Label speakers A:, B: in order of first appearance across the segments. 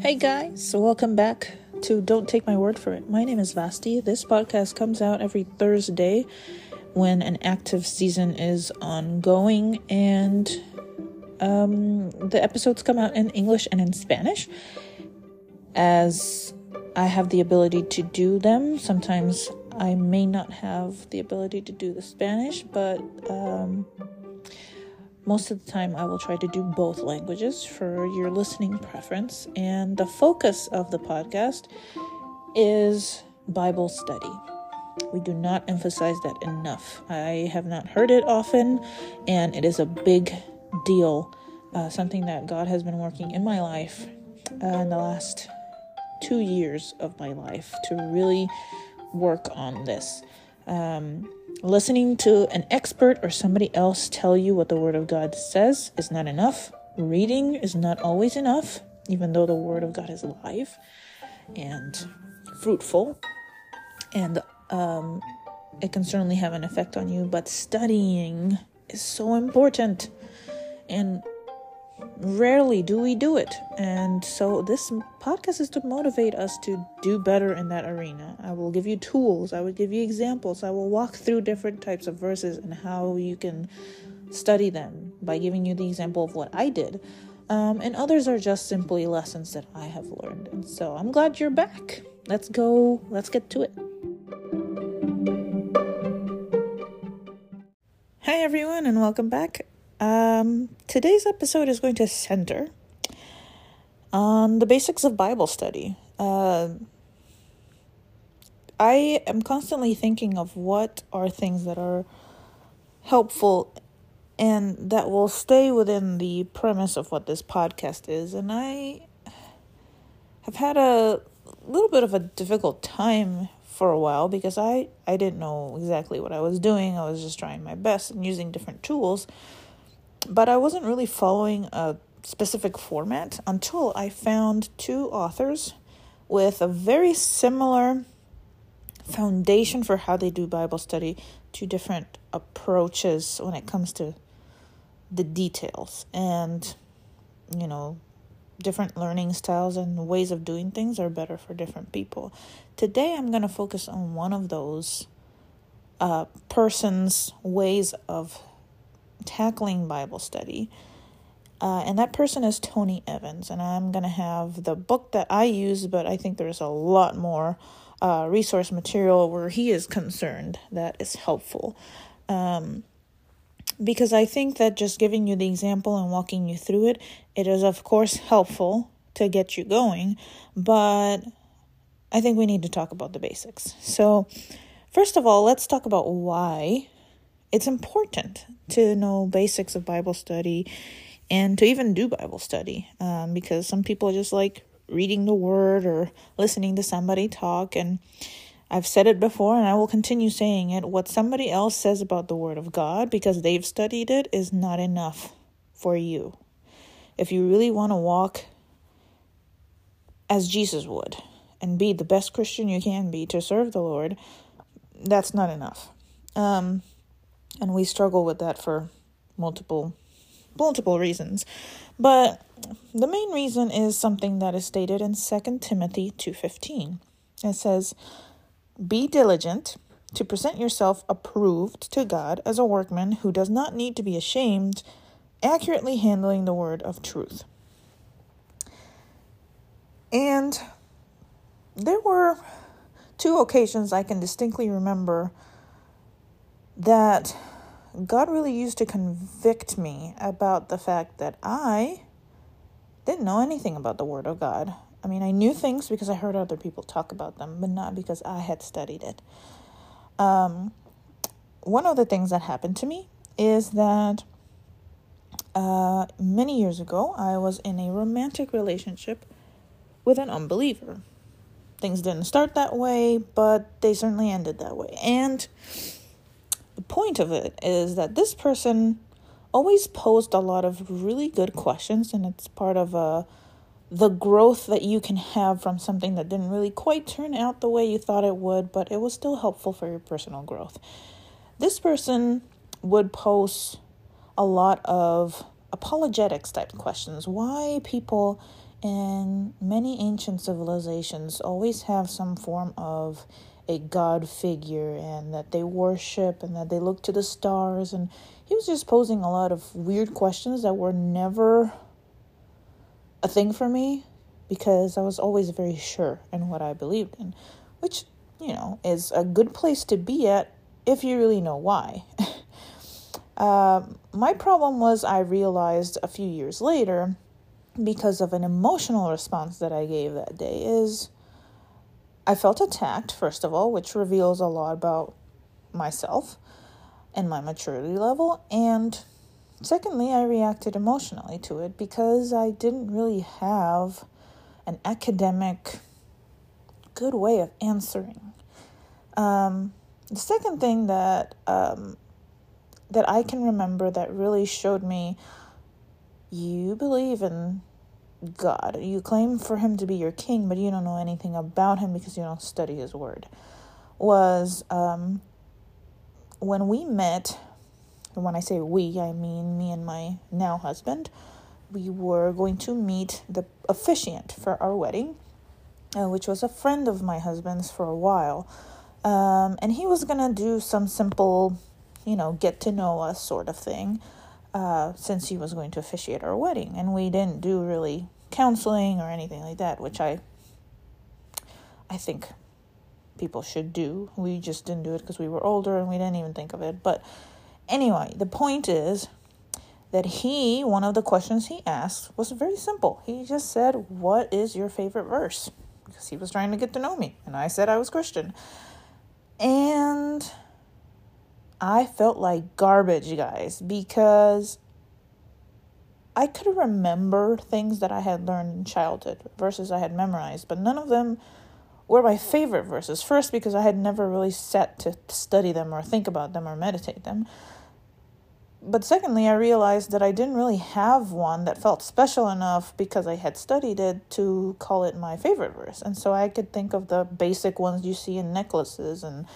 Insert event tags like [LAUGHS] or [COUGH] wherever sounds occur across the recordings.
A: Hey guys, welcome back to Don't Take My Word for It. My name is Vasti. This podcast comes out every Thursday when an active season is ongoing, and um, the episodes come out in English and in Spanish. As I have the ability to do them, sometimes I may not have the ability to do the Spanish, but um, most of the time, I will try to do both languages for your listening preference. And the focus of the podcast is Bible study. We do not emphasize that enough. I have not heard it often, and it is a big deal. Uh, something that God has been working in my life uh, in the last two years of my life to really work on this. Um, listening to an expert or somebody else tell you what the Word of God says is not enough. Reading is not always enough, even though the Word of God is alive and fruitful. And um, it can certainly have an effect on you, but studying is so important. And rarely do we do it. And so this podcast is to motivate us to do better in that arena. I will give you tools, I will give you examples, I will walk through different types of verses and how you can study them by giving you the example of what I did. Um, and others are just simply lessons that I have learned. And so I'm glad you're back. Let's go, let's get to it. Hi, everyone, and welcome back. Um, today's episode is going to center on the basics of Bible study. Uh, I am constantly thinking of what are things that are helpful and that will stay within the premise of what this podcast is. And I have had a little bit of a difficult time for a while because I, I didn't know exactly what I was doing. I was just trying my best and using different tools but I wasn't really following a specific format until I found two authors with a very similar foundation for how they do Bible study, two different approaches when it comes to the details and, you know, different learning styles and ways of doing things are better for different people. Today, I'm going to focus on one of those uh, person's ways of tackling Bible study. Uh, and that person is Tony Evans. And I'm going to have the book that I use, but I think there's a lot more uh, resource material where he is concerned that is helpful. Um, because I think that just giving you the example and walking you through it, it is, of course, helpful to get you going, but I think we need to talk about the basics. So, first of all, let's talk about why it's important to know basics of Bible study and to even do Bible study um, because some people just like reading the word or listening to somebody talk. And I've said it before and I will continue saying it. What somebody else says about the word of God because they've studied it is not enough for you. If you really want to walk as Jesus would and be the best Christian you can be to serve the Lord, that's not enough. Um, and we struggle with that for multiple multiple reasons. But the main reason is something that is stated in 2 Timothy 2:15. It says, "Be diligent to present yourself approved to God as a workman who does not need to be ashamed, accurately handling the word of truth." And there were two occasions I can distinctly remember that God really used to convict me about the fact that I didn't know anything about the Word of God. I mean, I knew things because I heard other people talk about them, but not because I had studied it. Um, one of the things that happened to me is that uh, many years ago, I was in a romantic relationship with an unbeliever. Things didn't start that way, but they certainly ended that way. And the point of it is that this person always posed a lot of really good questions, and it's part of uh, the growth that you can have from something that didn't really quite turn out the way you thought it would, but it was still helpful for your personal growth. This person would pose a lot of apologetics type questions. Why people in many ancient civilizations always have some form of a god figure and that they worship and that they look to the stars. And he was just posing a lot of weird questions that were never a thing for me because I was always very sure in what I believed in, which, you know, is a good place to be at if you really know why. [LAUGHS] uh, my problem was I realized a few years later because of an emotional response that I gave that day is I felt attacked, first of all, which reveals a lot about myself and my maturity level. And secondly, I reacted emotionally to it because I didn't really have an academic good way of answering. Um, the second thing that um, that I can remember that really showed me you believe in God. You claim for him to be your king, but you don't know anything about him because you don't study his word. Was um, when we met, when I say we, I mean me and my now husband, we were going to meet the officiant for our wedding, uh, which was a friend of my husband's for a while. Um, and he was going to do some simple, you know, get to know us sort of thing uh, since he was going to officiate our wedding. And we didn't do really counseling or anything like that, which I, I think people should do. We just didn't do it because we were older and we didn't even think of it. But anyway, the point is that he, one of the questions he asked was very simple. He just said, What is your favorite verse? Because he was trying to get to know me. And I said I was Christian. And I felt like garbage, guys, because I could remember things that I had learned in childhood, verses I had memorized, but none of them were my favorite verses. First, because I had never really sat to study them or think about them or meditate them. But secondly, I realized that I didn't really have one that felt special enough because I had studied it to call it my favorite verse. And so I could think of the basic ones you see in necklaces and,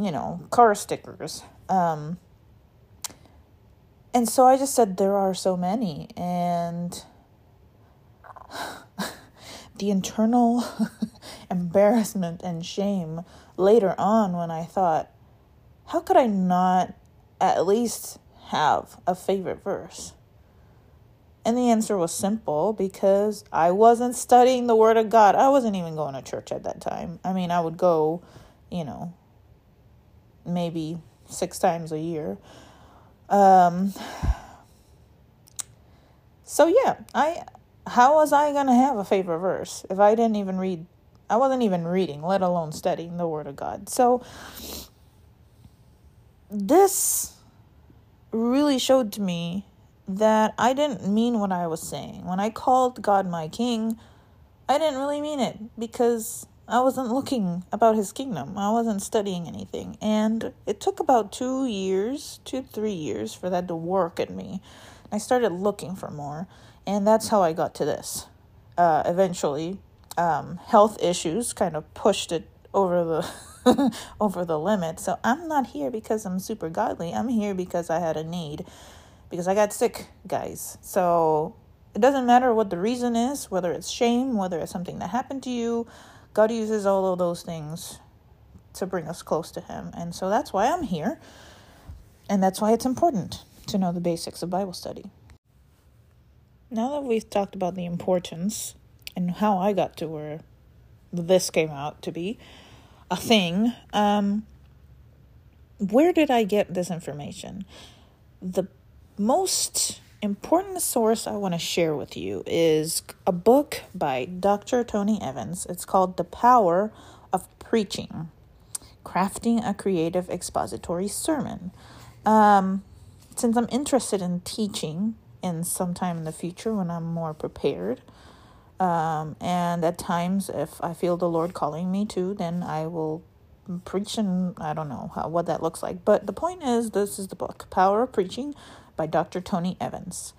A: you know, car stickers. Um, and so I just said, there are so many. And [LAUGHS] the internal [LAUGHS] embarrassment and shame later on when I thought, how could I not at least have a favorite verse? And the answer was simple because I wasn't studying the Word of God. I wasn't even going to church at that time. I mean, I would go, you know, maybe six times a year. Um, so yeah, I how was I gonna have a favorite verse if I didn't even read? I wasn't even reading, let alone studying the Word of God. So this really showed to me that I didn't mean what I was saying. When I called God my king, I didn't really mean it because I wasn't looking about his kingdom. I wasn't studying anything. And it took about two years, two, three years for that to work in me. I started looking for more. And that's how I got to this. Uh, eventually, um, health issues kind of pushed it over the [LAUGHS] over the limit. So I'm not here because I'm super godly. I'm here because I had a need. Because I got sick, guys. So it doesn't matter what the reason is, whether it's shame, whether it's something that happened to you, God uses all of those things to bring us close to Him. And so that's why I'm here. And that's why it's important to know the basics of Bible study. Now that we've talked about the importance and how I got to where this came out to be a thing, um, where did I get this information? The most important source I want to share with you is a book by Dr. Tony Evans. It's called The Power of Preaching Crafting a Creative Expository Sermon. Um, since I'm interested in teaching in some time in the future when I'm more prepared, um, and at times if I feel the Lord calling me to, then I will preach and I don't know how, what that looks like. But the point is, this is the book, Power of Preaching by Dr. Tony Evans.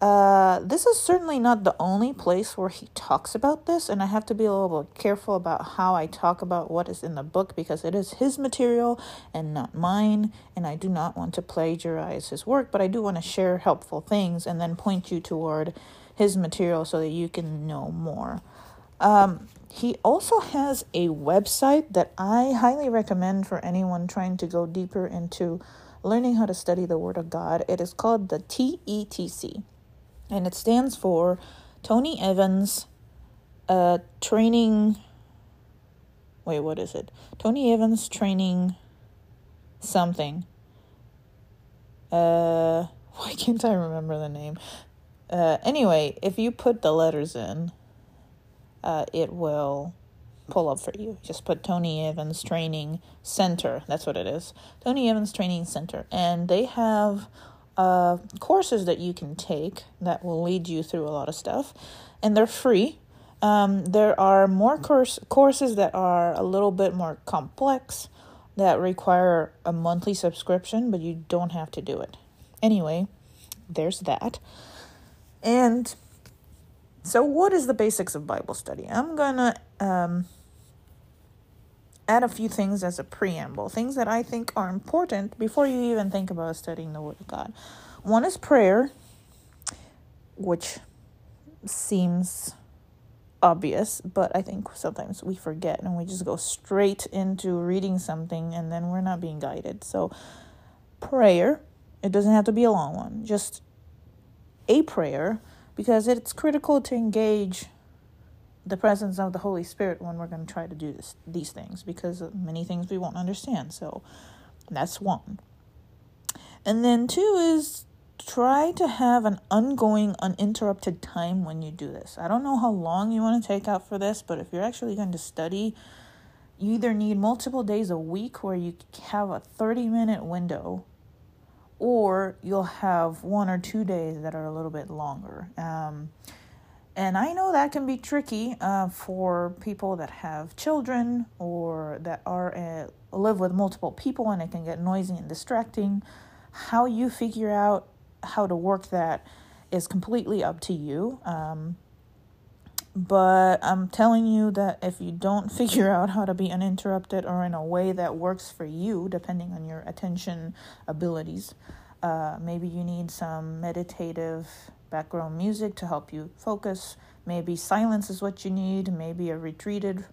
A: Uh, this is certainly not the only place where he talks about this, and I have to be a little careful about how I talk about what is in the book because it is his material and not mine, and I do not want to plagiarize his work, but I do want to share helpful things and then point you toward his material so that you can know more. Um, he also has a website that I highly recommend for anyone trying to go deeper into learning how to study the Word of God. It is called the TETC, and it stands for Tony Evans uh, Training. Wait, what is it? Tony Evans Training something. Uh, [LAUGHS] why can't I remember the name? Uh, anyway, if you put the letters in, uh, it will pull up for you. Just put Tony Evans Training Center. That's what it is. Tony Evans Training Center. And they have uh, courses that you can take that will lead you through a lot of stuff. And they're free. Um, there are more course, courses that are a little bit more complex that require a monthly subscription, but you don't have to do it. Anyway, there's that. And so, what is the basics of Bible study? I'm gonna um, add a few things as a preamble, things that I think are important before you even think about studying the Word of God. One is prayer, which seems obvious, but I think sometimes we forget and we just go straight into reading something and then we're not being guided. So, prayer, it doesn't have to be a long one, just a prayer because it's critical to engage the presence of the Holy Spirit when we're going to try to do this, these things because many things we won't understand. So that's one. And then two is try to have an ongoing, uninterrupted time when you do this. I don't know how long you want to take out for this, but if you're actually going to study, you either need multiple days a week where you have a 30 minute window or you'll have one or two days that are a little bit longer. Um, and I know that can be tricky uh, for people that have children or that are uh, live with multiple people, and it can get noisy and distracting. How you figure out how to work that is completely up to you. Um, but I'm telling you that if you don't [LAUGHS] figure out how to be uninterrupted or in a way that works for you, depending on your attention abilities, uh, maybe you need some meditative background music to help you focus. Maybe silence is what you need. Maybe a retreated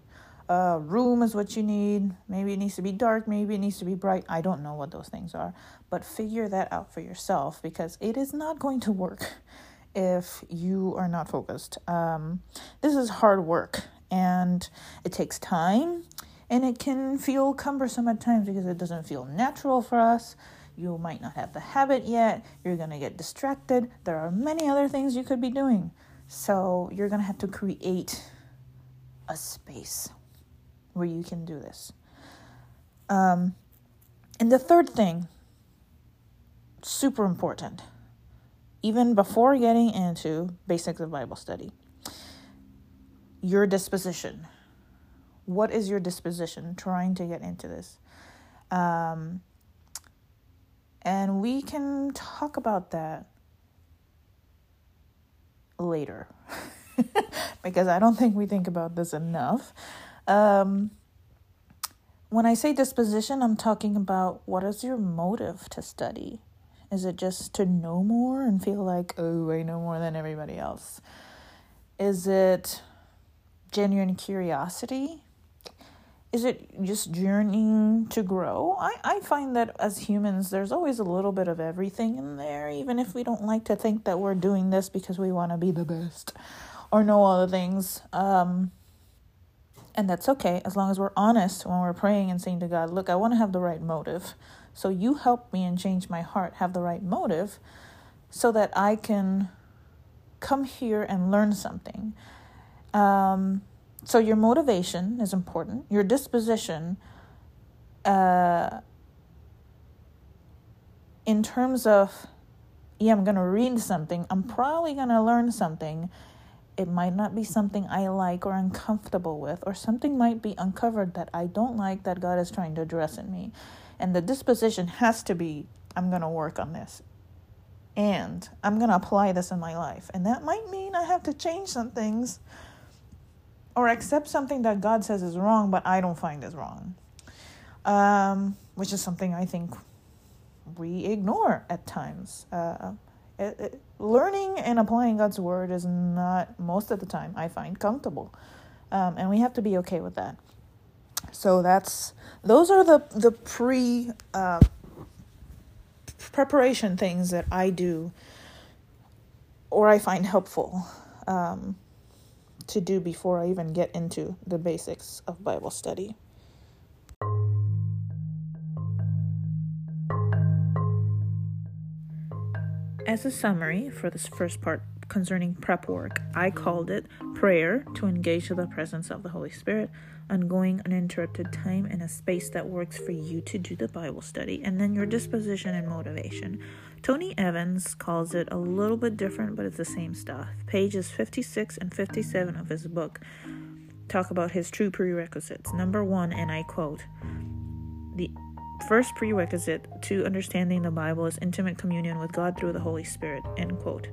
A: uh, room is what you need. Maybe it needs to be dark. Maybe it needs to be bright. I don't know what those things are. But figure that out for yourself because it is not going to work [LAUGHS] if you are not focused. Um, this is hard work and it takes time and it can feel cumbersome at times because it doesn't feel natural for us. You might not have the habit yet. You're going to get distracted. There are many other things you could be doing. So you're going to have to create a space where you can do this. Um, and the third thing, super important even before getting into basics of Bible study. Your disposition. What is your disposition trying to get into this? Um, and we can talk about that later [LAUGHS] because I don't think we think about this enough. Um, when I say disposition, I'm talking about what is your motive to study? Is it just to know more and feel like, oh, I know more than everybody else? Is it genuine curiosity? Is it just journeying to grow? I, I find that as humans, there's always a little bit of everything in there, even if we don't like to think that we're doing this because we want to be the best or know all the things. Um, and that's okay as long as we're honest when we're praying and saying to God, Look, I want to have the right motive. So you help me and change my heart, have the right motive, so that I can come here and learn something. Um, so your motivation is important. Your disposition, uh, in terms of, yeah, I'm gonna read something. I'm probably gonna learn something. It might not be something I like or uncomfortable with, or something might be uncovered that I don't like that God is trying to address in me. And the disposition has to be I'm going to work on this. and I'm going to apply this in my life. And that might mean I have to change some things or accept something that God says is wrong, but I don't find is wrong. Um, which is something I think we ignore at times. Uh, it, it, learning and applying God's word is not most of the time I find comfortable, um, and we have to be okay with that. So that's those are the the pre uh, preparation things that I do or I find helpful um, to do before I even get into the basics of Bible study. As a summary for this first part concerning prep work, I called it prayer to engage the presence of the Holy Spirit, ongoing uninterrupted time in a space that works for you to do the Bible study, and then your disposition and motivation. Tony Evans calls it a little bit different, but it's the same stuff. Pages 56 and 57 of his book talk about his true prerequisites. Number one, and I quote, the first prerequisite to understanding the Bible is intimate communion with God through the Holy Spirit, end quote.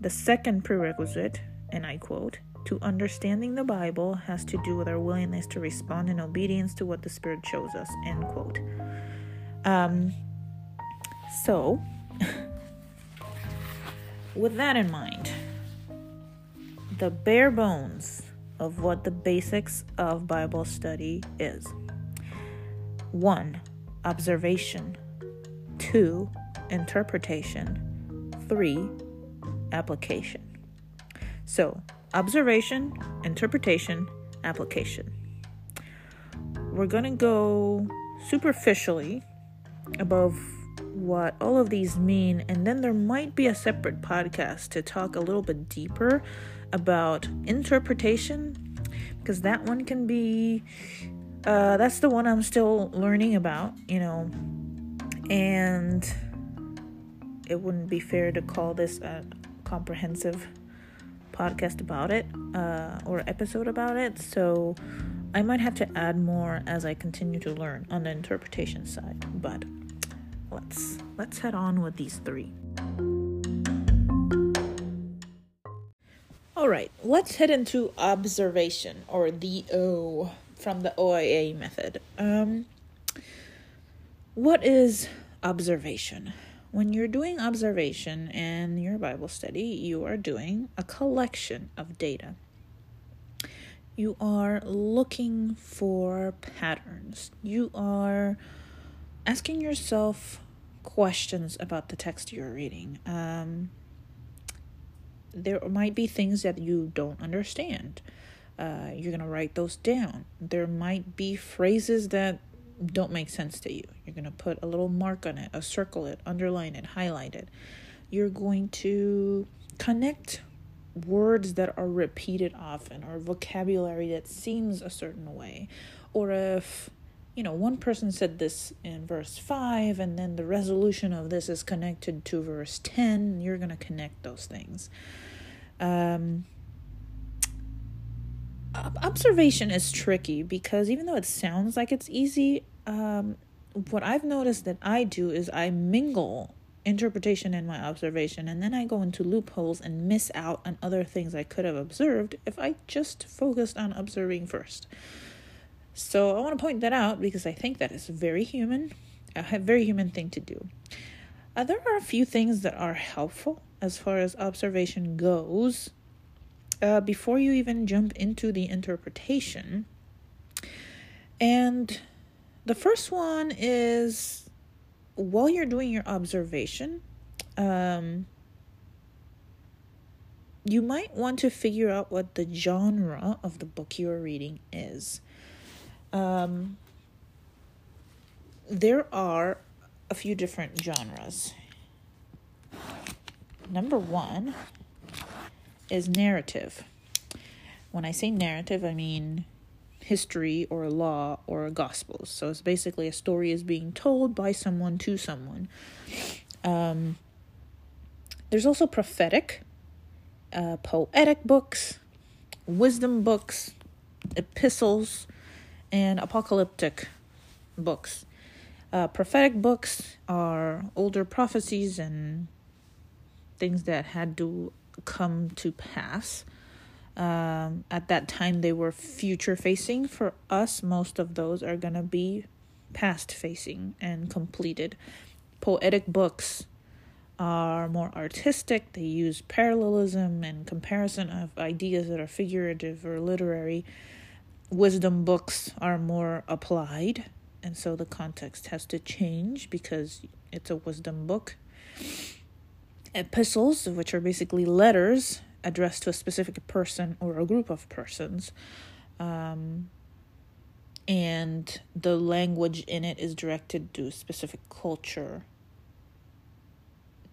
A: The second prerequisite, and I quote, to understanding the Bible has to do with our willingness to respond in obedience to what the Spirit shows us. End quote. Um, so, [LAUGHS] with that in mind, the bare bones of what the basics of Bible study is 1. Observation, 2. Interpretation, 3. Application. So, observation, interpretation, application. We're going to go superficially above what all of these mean, and then there might be a separate podcast to talk a little bit deeper about interpretation because that one can be uh, that's the one I'm still learning about, you know, and it wouldn't be fair to call this a comprehensive podcast about it uh, or episode about it. So I might have to add more as I continue to learn on the interpretation side. But let's let's head on with these three. All right, let's head into observation or the O from the OIA method. Um, what is observation? When you're doing observation in your Bible study, you are doing a collection of data. You are looking for patterns. You are asking yourself questions about the text you're reading. Um, there might be things that you don't understand. Uh, you're going to write those down. There might be phrases that don't make sense to you. You're going to put a little mark on it, a circle it, underline it, highlight it. You're going to connect words that are repeated often or vocabulary that seems a certain way. Or if, you know, one person said this in verse 5 and then the resolution of this is connected to verse 10, you're going to connect those things. Um, observation is tricky because even though it sounds like it's easy, um, what I've noticed that I do is I mingle interpretation and my observation, and then I go into loopholes and miss out on other things I could have observed if I just focused on observing first. So I want to point that out because I think that is very human, a very human thing to do. Uh, there are a few things that are helpful as far as observation goes uh, before you even jump into the interpretation. And the first one is while you're doing your observation, um, you might want to figure out what the genre of the book you're reading is. Um, there are a few different genres. Number one is narrative. When I say narrative, I mean history or law or gospels. So it's basically a story is being told by someone to someone. Um, there's also prophetic, uh, poetic books, wisdom books, epistles, and apocalyptic books. Uh, prophetic books are older prophecies and things that had to come to pass. Um, at that time, they were future facing. For us, most of those are going to be past facing and completed. Poetic books are more artistic, they use parallelism and comparison of ideas that are figurative or literary. Wisdom books are more applied, and so the context has to change because it's a wisdom book. Epistles, which are basically letters addressed to a specific person or a group of persons. Um, and the language in it is directed to a specific culture,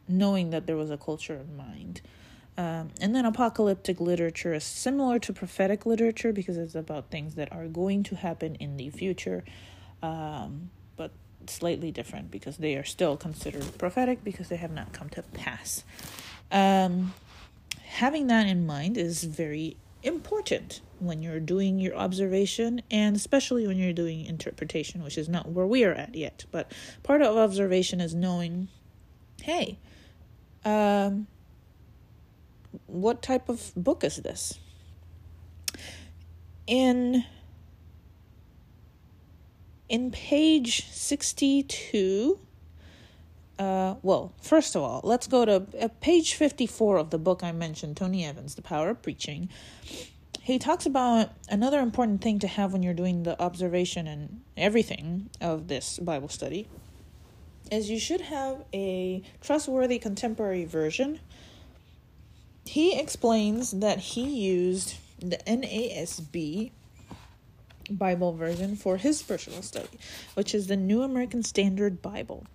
A: knowing that there was a culture in mind. Um, and then apocalyptic literature is similar to prophetic literature because it's about things that are going to happen in the future, um, slightly different because they are still considered prophetic because they have not come to pass. Um, having that in mind is very important when you're doing your observation and especially when you're doing interpretation, which is not where we are at yet. But part of observation is knowing hey, um, what type of book is this? In in page 62 uh, well, first of all, let's go to uh, page 54 of the book I mentioned, Tony Evans, The Power of Preaching. He talks about another important thing to have when you're doing the observation and everything of this Bible study is you should have a trustworthy contemporary version. He explains that he used the NASB Bible version for his spiritual study, which is the New American Standard Bible.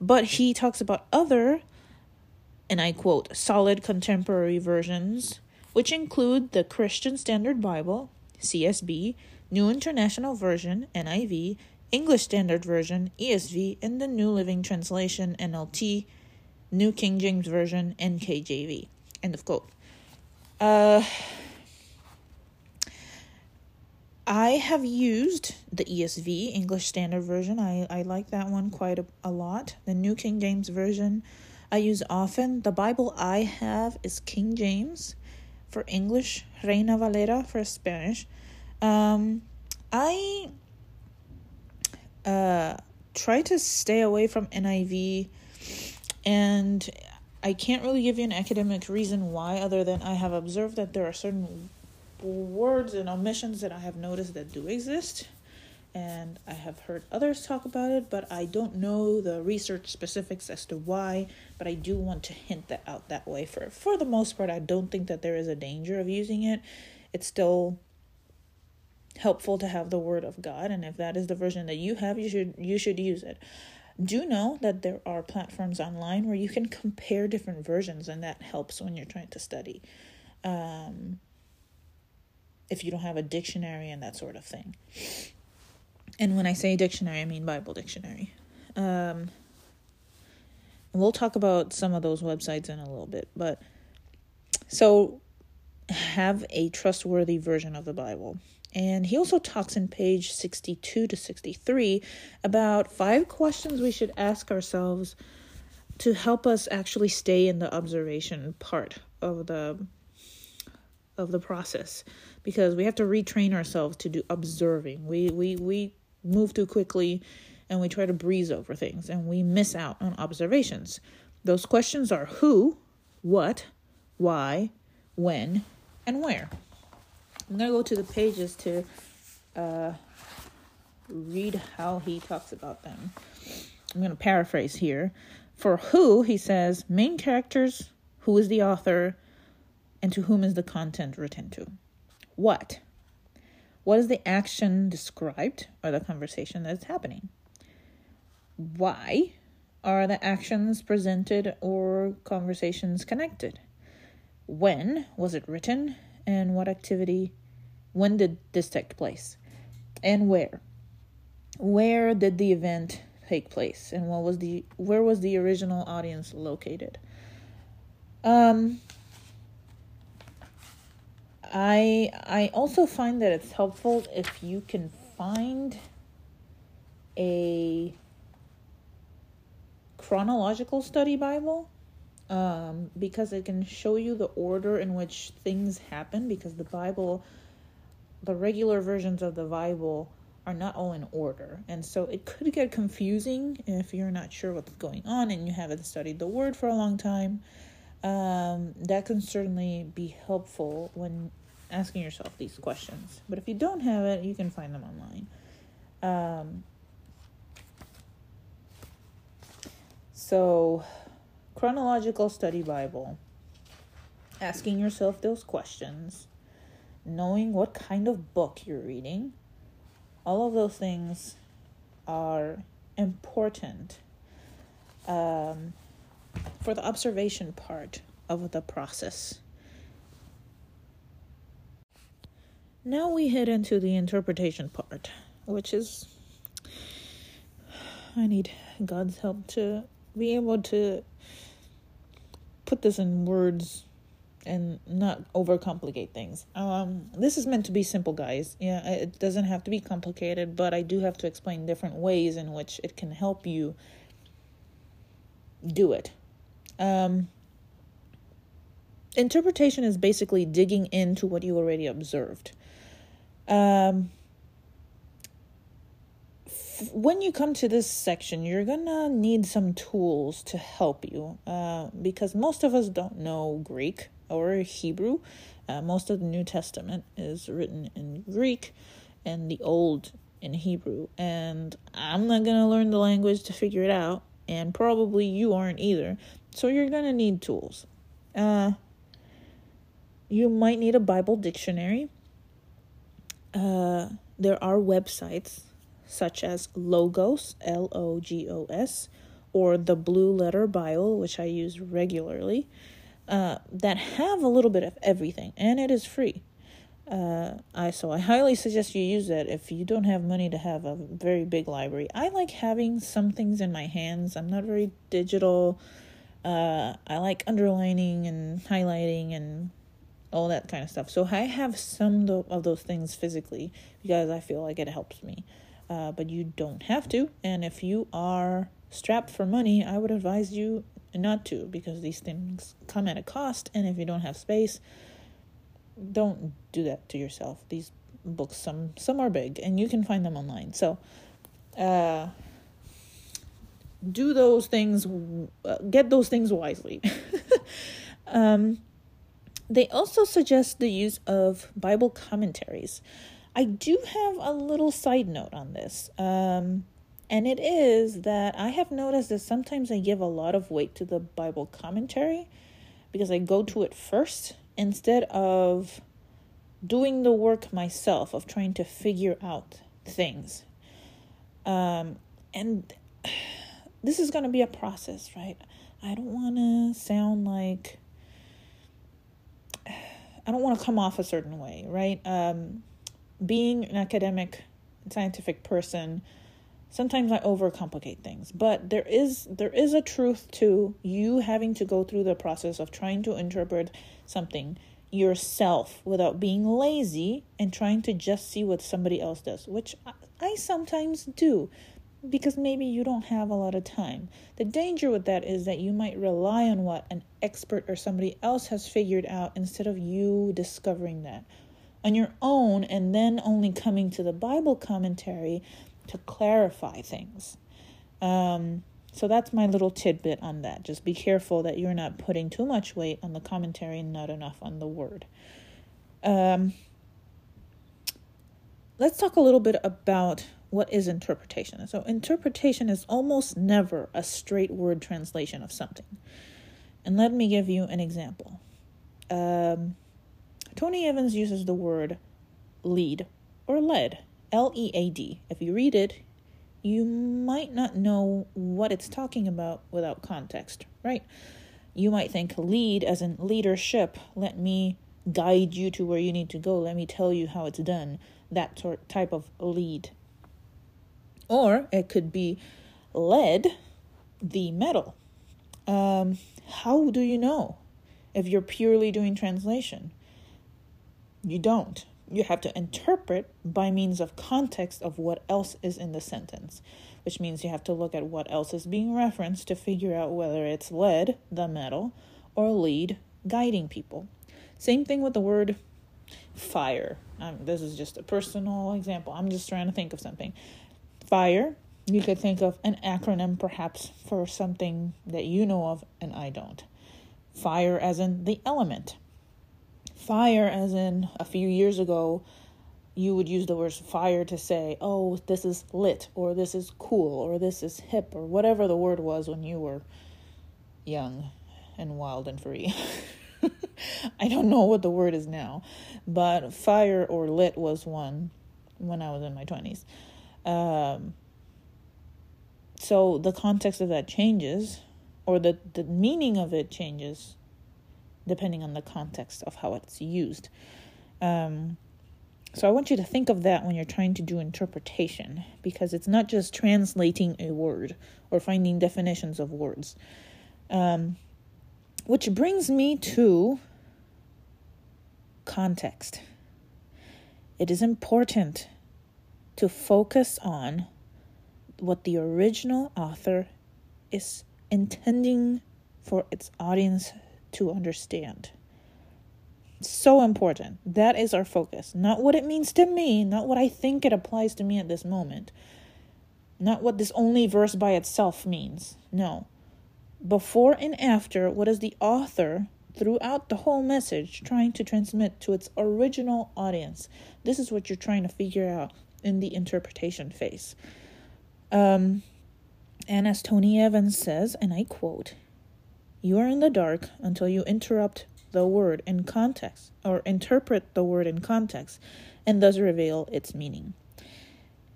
A: But he talks about other, and I quote, solid contemporary versions, which include the Christian Standard Bible, CSB, New International Version, NIV, English Standard Version, ESV, and the New Living Translation, NLT, New King James Version, NKJV. End of quote. Uh, I have used the ESV, English Standard Version. I, I like that one quite a, a lot. The New King James Version I use often. The Bible I have is King James for English, Reina Valera for Spanish. Um, I uh, try to stay away from NIV, and I can't really give you an academic reason why, other than I have observed that there are certain words and omissions that I have noticed that do exist. And I have heard others talk about it, but I don't know the research specifics as to why. But I do want to hint that out that way. For for the most part, I don't think that there is a danger of using it. It's still helpful to have the word of God, and if that is the version that you have, you should you should use it. Do know that there are platforms online where you can compare different versions, and that helps when you're trying to study. Um, if you don't have a dictionary and that sort of thing. And when I say dictionary, I mean Bible dictionary. Um, we'll talk about some of those websites in a little bit, but so have a trustworthy version of the Bible. And he also talks in page 62 to 63 about five questions we should ask ourselves to help us actually stay in the observation part of the of the process because we have to retrain ourselves to do observing. We we we move too quickly and we try to breeze over things and we miss out on observations. Those questions are who, what, why, when, and where. I'm going to go to the pages to uh, read how he talks about them. I'm going to paraphrase here. For who, he says, main characters, who is the author, and to whom is the content written to. What? What is the action described or the conversation that is happening? Why are the actions presented or conversations connected? When was it written and what activity? When did this take place? And where? Where did the event take place and what was the where was the original audience located? Um I I also find that it's helpful if you can find a chronological study Bible um, because it can show you the order in which things happen because the Bible, the regular versions of the Bible are not all in order. And so it could get confusing if you're not sure what's going on and you haven't studied the word for a long time. Um, that can certainly be helpful when asking yourself these questions. But if you don't have it, you can find them online. Um, so, chronological study Bible, asking yourself those questions, knowing what kind of book you're reading all of those things are important um, for the observation part of the process. Now we head into the interpretation part, which is [SIGHS] I need God's help to be able to put this in words and not overcomplicate things. Um, this is meant to be simple, guys. Yeah, it doesn't have to be complicated, but I do have to explain different ways in which it can help you do it. Um, interpretation is basically digging into what you already observed. Um, when you come to this section, you're gonna need some tools to help you uh, because most of us don't know Greek or Hebrew. Uh, most of the New Testament is written in Greek and the Old in Hebrew. And I'm not to learn the language to figure it out. And probably you aren't either. So you're to need tools. Uh, you might need a Bible dictionary. Uh, there are websites such as Logos, L O G O S, or the Blue Letter Bible, which I use regularly uh, that have a little bit of everything, and it is free. Uh, I so I highly suggest you use that if you don't have money to have a very big library. I like having some things in my hands. I'm not very digital. Uh, I like underlining and highlighting and all that kind of stuff. So I have some of those things physically because I feel like it helps me. Uh, but you don't have to. And if you are strapped for money, I would advise you not to because these things come at a cost and if you don't have space don't do that to yourself these books some some are big and you can find them online so uh do those things uh, get those things wisely [LAUGHS] um they also suggest the use of bible commentaries i do have a little side note on this um and it is that I have noticed that sometimes I give a lot of weight to the Bible commentary because I go to it first instead of doing the work myself of trying to figure out things. Um, and [SIGHS] this is going to be a process, right? I don't want to sound like I don't want to come off a certain way, right? Um, being an academic, scientific person sometimes I overcomplicate things, but there is there is a truth to you having to go through the process of trying to interpret something yourself without being lazy and trying to just see what somebody else does, which I, I sometimes do because maybe you don't have a lot of time. The danger with that is that you might rely on what an expert or somebody else has figured out instead of you discovering that on your own and then only coming to the Bible commentary to clarify things. Um, so that's my little tidbit on that. Just be careful that you're not putting too much weight on the commentary and not enough on the word. Um, let's talk a little bit about what is interpretation. So, interpretation is almost never a straight word translation of something. And let me give you an example. Um, Tony Evans uses the word lead or lead L E A D. If you read it, you might not know what it's talking about without context, right? You might think lead as in leadership. Let me guide you to where you need to go. Let me tell you how it's done. That sort type of lead. Or it could be lead the metal. Um, how do you know if you're purely doing translation? You don't you have to interpret by means of context of what else is in the sentence, which means you have to look at what else is being referenced to figure out whether it's lead, the metal, or lead, guiding people. Same thing with the word fire. Um, this is just a personal example. I'm just trying to think of something. Fire, you could think of an acronym perhaps for something that you know of and I don't. Fire as in the element. Fire as in a few years ago, you would use the word fire to say, oh, this is lit, or this is cool, or this is hip, or whatever the word was when you were young and wild and free. [LAUGHS] I don't know what the word is now, but fire or lit was one when I was in my 20s. Um, so the context of that changes, or the, the meaning of it changes depending on the context of how it's used. Um, so I want you to think of that when you're trying to do interpretation because it's not just translating a word or finding definitions of words. Um, which brings me to context. It is important to focus on what the original author is intending for its audience to understand so important. That is our focus. Not what it means to me, not what I think it applies to me at this moment, not what this only verse by itself means. No. Before and after, what is the author throughout the whole message trying to transmit to its original audience? This is what you're trying to figure out in the interpretation phase. Um, and as Tony Evans says, and I quote, You are in the dark until you interrupt the word in context or interpret the word in context and thus reveal its meaning.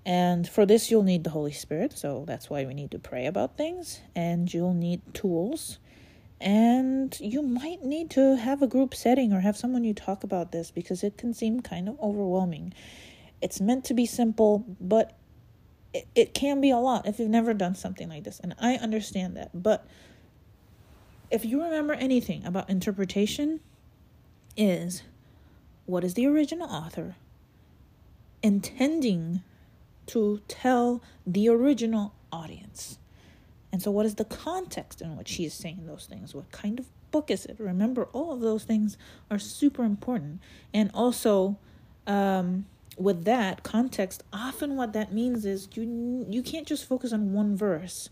A: And for this, you'll need the Holy Spirit. So that's why we need to pray about things. And you'll need tools. And you might need to have a group setting or have someone you talk about this because it can seem kind of overwhelming. It's meant to be simple, but it, it can be a lot if you've never done something like this. And I understand that. But if you remember anything about interpretation, is what is the original author intending to tell the original audience? And so, what is the context in which he is saying those things? What kind of book is it? Remember, all of those things are super important. And also, um, with that context, often what that means is you you can't just focus on one verse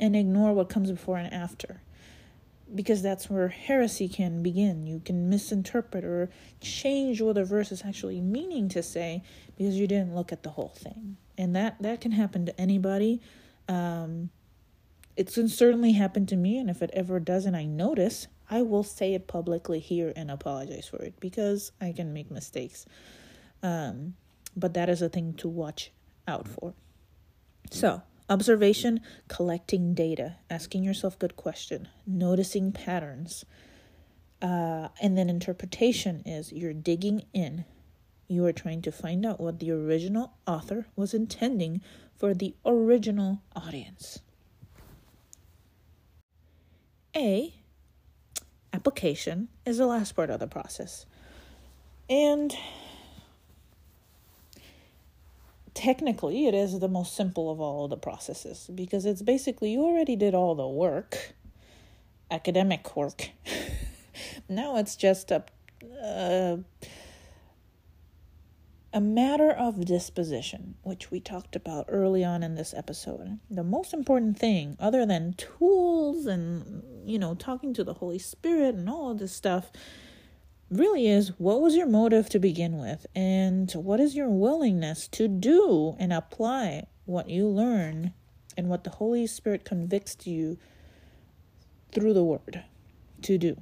A: and ignore what comes before and after because that's where heresy can begin. You can misinterpret or change what a verse is actually meaning to say because you didn't look at the whole thing, and that that can happen to anybody. Um, it certainly happened to me, and if it ever does, and I notice, I will say it publicly here and apologize for it because I can make mistakes. Um, but that is a thing to watch out for. So Observation, collecting data, asking yourself good question, noticing patterns. Uh, and then interpretation is you're digging in. You are trying to find out what the original author was intending for the original audience. A, application, is the last part of the process. And technically it is the most simple of all the processes because it's basically you already did all the work academic work. [LAUGHS] Now it's just a uh, a matter of disposition which we talked about early on in this episode. The most important thing other than tools and you know talking to the holy spirit and all of this stuff really is what was your motive to begin with? And what is your willingness to do and apply what you learn and what the holy spirit convicts you through the word to do?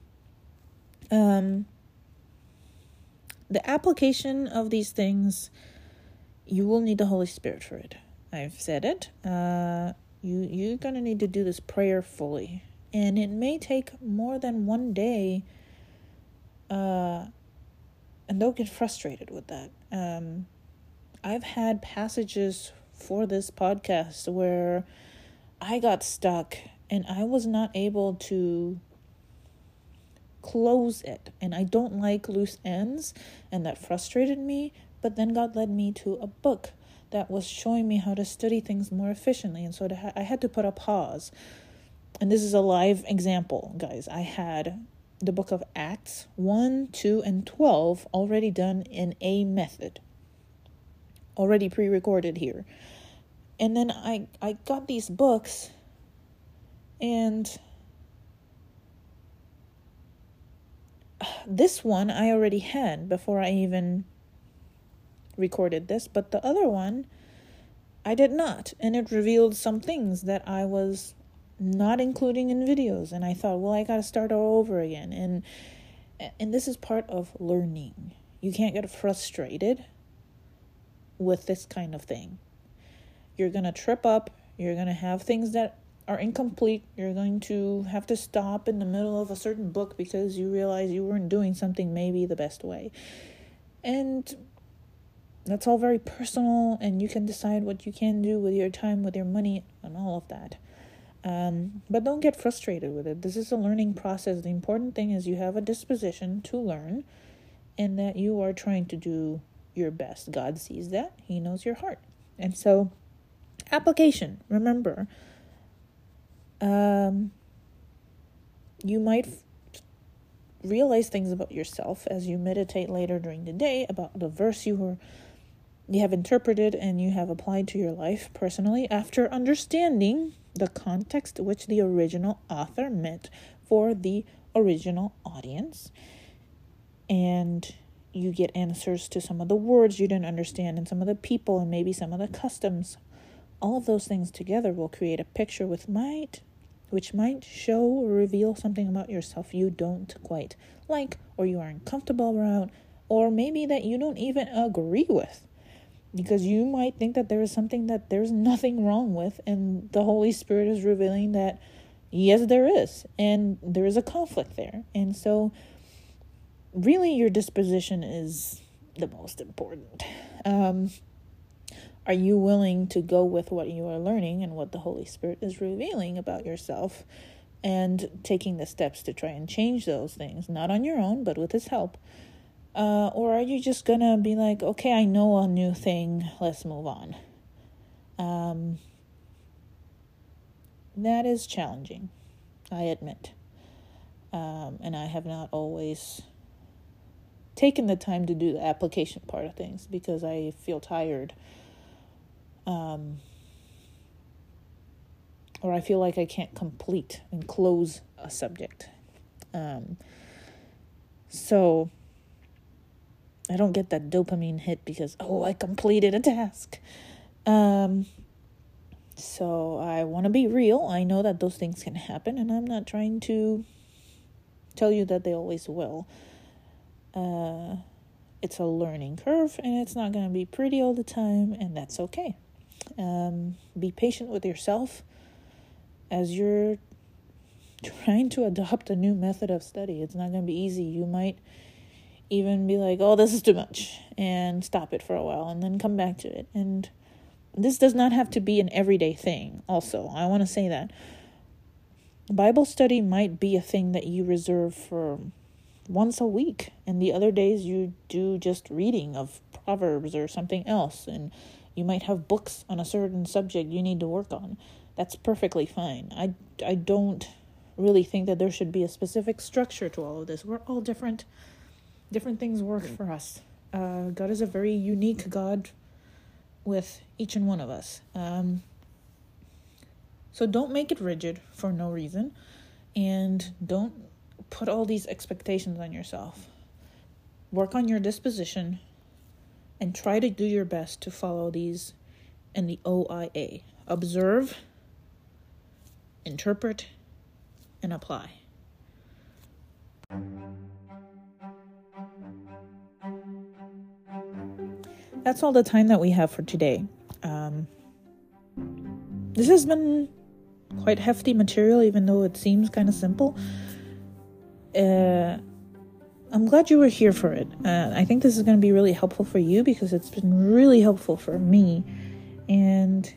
A: Um the application of these things you will need the holy spirit for it. I've said it. Uh you you're gonna need to do this prayer fully. And it may take more than one day uh, and don't get frustrated with that. Um, I've had passages for this podcast where I got stuck and I was not able to close it. And I don't like loose ends, and that frustrated me. But then God led me to a book that was showing me how to study things more efficiently. And so I had to put a pause. And this is a live example, guys. I had the book of Acts 1, 2, and 12 already done in a method, already pre recorded here. And then I, I got these books and this one I already had before I even recorded this, but the other one I did not. And it revealed some things that I was not including in videos. And I thought, well, I got to start all over again. And and this is part of learning. You can't get frustrated with this kind of thing. You're going to trip up, you're going to have things that are incomplete. You're going to have to stop in the middle of a certain book because you realize you weren't doing something maybe the best way. And that's all very personal, and you can decide what you can do with your time, with your money, and all of that. Um, but don't get frustrated with it. This is a learning process. The important thing is you have a disposition to learn and that you are trying to do your best. God sees that, He knows your heart. And so, application remember, um, you might f- realize things about yourself as you meditate later during the day about the verse you were you have interpreted and you have applied to your life personally after understanding the context which the original author meant for the original audience. And you get answers to some of the words you didn't understand and some of the people and maybe some of the customs. All of those things together will create a picture with might which might show or reveal something about yourself you don't quite like or you are uncomfortable around or maybe that you don't even agree with because you might think that there is something that there's nothing wrong with and the holy spirit is revealing that yes there is and there is a conflict there. And so really your disposition is the most important. Um, are you willing to go with what you are learning and what the holy spirit is revealing about yourself and taking the steps to try and change those things not on your own but with his help uh, or are you just gonna be like, okay, I know a new thing, let's move on? Um, that is challenging, I admit. Um, and I have not always taken the time to do the application part of things because I feel tired. Um, or I feel like I can't complete and close a subject. Um, so I don't get that dopamine hit because oh I completed a task. Um so I want to be real. I know that those things can happen and I'm not trying to tell you that they always will. Uh it's a learning curve and it's not going to be pretty all the time and that's okay. Um be patient with yourself as you're trying to adopt a new method of study. It's not going to be easy. You might even be like, oh, this is too much, and stop it for a while and then come back to it. And this does not have to be an everyday thing, also. I want to say that. Bible study might be a thing that you reserve for once a week, and the other days you do just reading of Proverbs or something else, and you might have books on a certain subject you need to work on. That's perfectly fine. I, I don't really think that there should be a specific structure to all of this. We're all different different things work for us. Uh, God is a very unique God with each and one of us. Um, so don't make it rigid for no reason, and don't put all these expectations on yourself. Work on your disposition and try to do your best to follow these in the OIA observe, interpret, and apply. That's all the time that we have for today. Um, this has been quite hefty material, even though it seems kind of simple. Uh, I'm glad you were here for it. Uh, I think this is going to be really helpful for you because it's been really helpful for me. And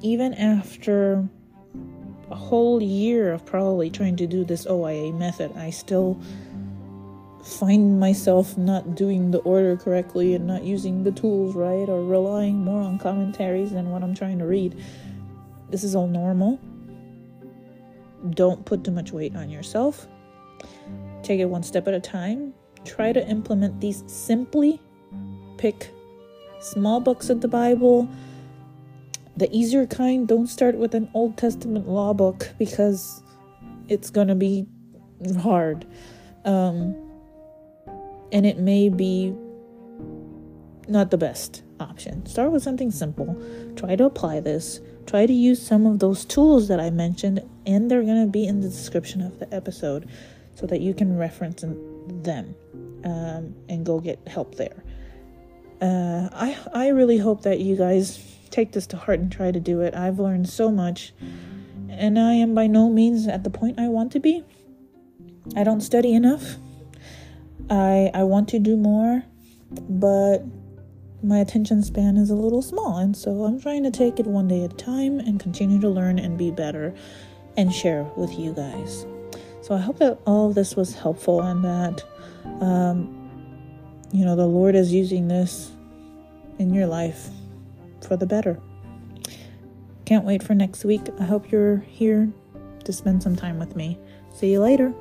A: even after a whole year of probably trying to do this OIA method, I still find myself not doing the order correctly and not using the tools right or relying more on commentaries than what I'm trying to read. This is all normal. Don't put too much weight on yourself. Take it one step at a time. Try to implement these simply. Pick small books of the Bible. The easier kind, don't start with an Old Testament law book because it's going to be hard. Um, and it may be not the best option. Start with something simple. Try to apply this. Try to use some of those tools that I mentioned, and they're going to be in the description of the episode so that you can reference them um, and go get help there. Uh, I I really hope that you guys take this to heart and try to do it. I've learned so much, and I am by no means at the point I want to be. I don't study enough. I I want to do more, but my attention span is a little small, and so I'm trying to take it one day at a time and continue to learn and be better and share with you guys. So I hope that all of this was helpful and that um, you know the Lord is using this in your life for the better. Can't wait for next week. I hope you're here to spend some time with me. See you later.